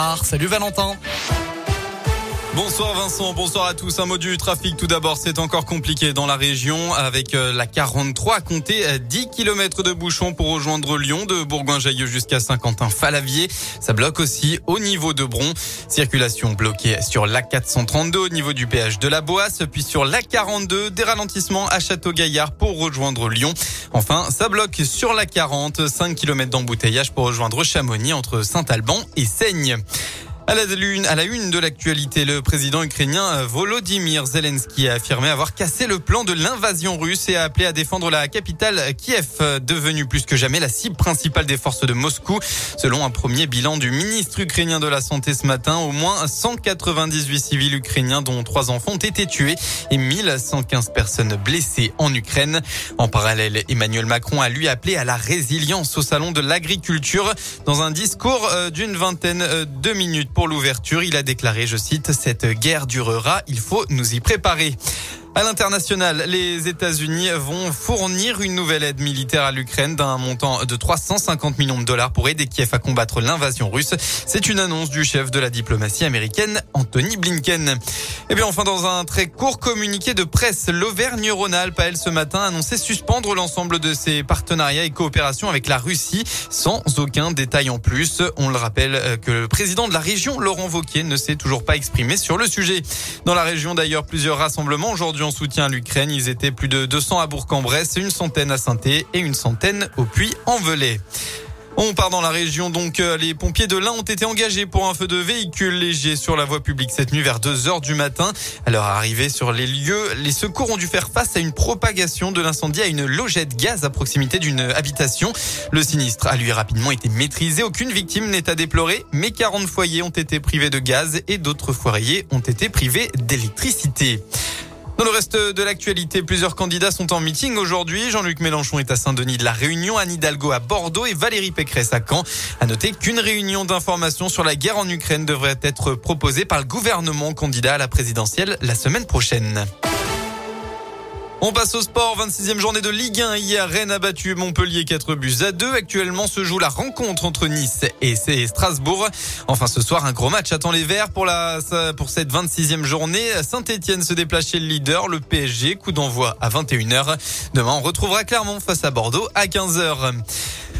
Salut Valentin. Bonsoir Vincent, bonsoir à tous. Un mot du trafic tout d'abord, c'est encore compliqué dans la région avec euh, la 43 à compter 10 km de bouchons pour rejoindre Lyon de Bourgoin-Jallieu jusqu'à Saint-Quentin-Falavier. Ça bloque aussi au niveau de Bron. Circulation bloquée sur la 432 au niveau du péage de la Boisse, puis sur la 42 des ralentissements à Château-Gaillard pour rejoindre Lyon. Enfin, ça bloque sur la 40, 5 km d'embouteillage pour rejoindre Chamonix entre Saint-Alban et Seigne. À la, une, à la une de l'actualité, le président ukrainien Volodymyr Zelensky a affirmé avoir cassé le plan de l'invasion russe et a appelé à défendre la capitale Kiev, devenue plus que jamais la cible principale des forces de Moscou. Selon un premier bilan du ministre ukrainien de la Santé ce matin, au moins 198 civils ukrainiens dont trois enfants ont été tués et 1115 personnes blessées en Ukraine. En parallèle, Emmanuel Macron a lui appelé à la résilience au salon de l'agriculture dans un discours euh, d'une vingtaine euh, de minutes pour l'ouverture. Il a déclaré, je cite, cette guerre durera, il faut nous y préparer. À l'international, les États-Unis vont fournir une nouvelle aide militaire à l'Ukraine d'un montant de 350 millions de dollars pour aider Kiev à combattre l'invasion russe. C'est une annonce du chef de la diplomatie américaine, Anthony Blinken. Et bien enfin, dans un très court communiqué de presse, l'Auvergne-Rhône-Alpes a, elle, ce matin, annoncé suspendre l'ensemble de ses partenariats et coopérations avec la Russie sans aucun détail en plus. On le rappelle euh, que le président de la région, Laurent Vauquier, ne s'est toujours pas exprimé sur le sujet. Dans la région, d'ailleurs, plusieurs rassemblements aujourd'hui en soutien à l'Ukraine. Ils étaient plus de 200 à Bourg-en-Bresse, une centaine à saint et une centaine au Puy-en-Velay. On part dans la région, donc euh, les pompiers de l'Ain ont été engagés pour un feu de véhicule léger sur la voie publique cette nuit vers 2 heures du matin. À leur arrivée sur les lieux, les secours ont dû faire face à une propagation de l'incendie à une logette gaz à proximité d'une habitation. Le sinistre a lui rapidement été maîtrisé. Aucune victime n'est à déplorer, mais 40 foyers ont été privés de gaz et d'autres foyers ont été privés d'électricité. Dans le reste de l'actualité, plusieurs candidats sont en meeting aujourd'hui. Jean-Luc Mélenchon est à Saint-Denis de la Réunion, Anne Hidalgo à Bordeaux et Valérie Pécresse à Caen. À noter qu'une réunion d'information sur la guerre en Ukraine devrait être proposée par le gouvernement candidat à la présidentielle la semaine prochaine. On passe au sport, 26e journée de Ligue 1. Hier, Rennes a battu Montpellier 4 buts à 2. Actuellement se joue la rencontre entre Nice et Strasbourg. Enfin, ce soir, un gros match attend les Verts pour, la, pour cette 26e journée. Saint-Etienne se déplace chez le leader, le PSG. Coup d'envoi à 21h. Demain, on retrouvera Clermont face à Bordeaux à 15h.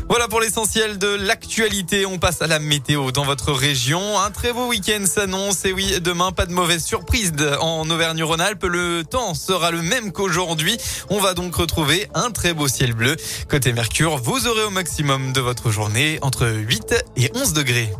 Voilà pour l'essentiel de l'actualité. On passe à la météo dans votre région. Un très beau week-end s'annonce. Et oui, demain, pas de mauvaise surprise en Auvergne-Rhône-Alpes. Le temps sera le même qu'aujourd'hui. On va donc retrouver un très beau ciel bleu. Côté Mercure, vous aurez au maximum de votre journée entre 8 et 11 degrés.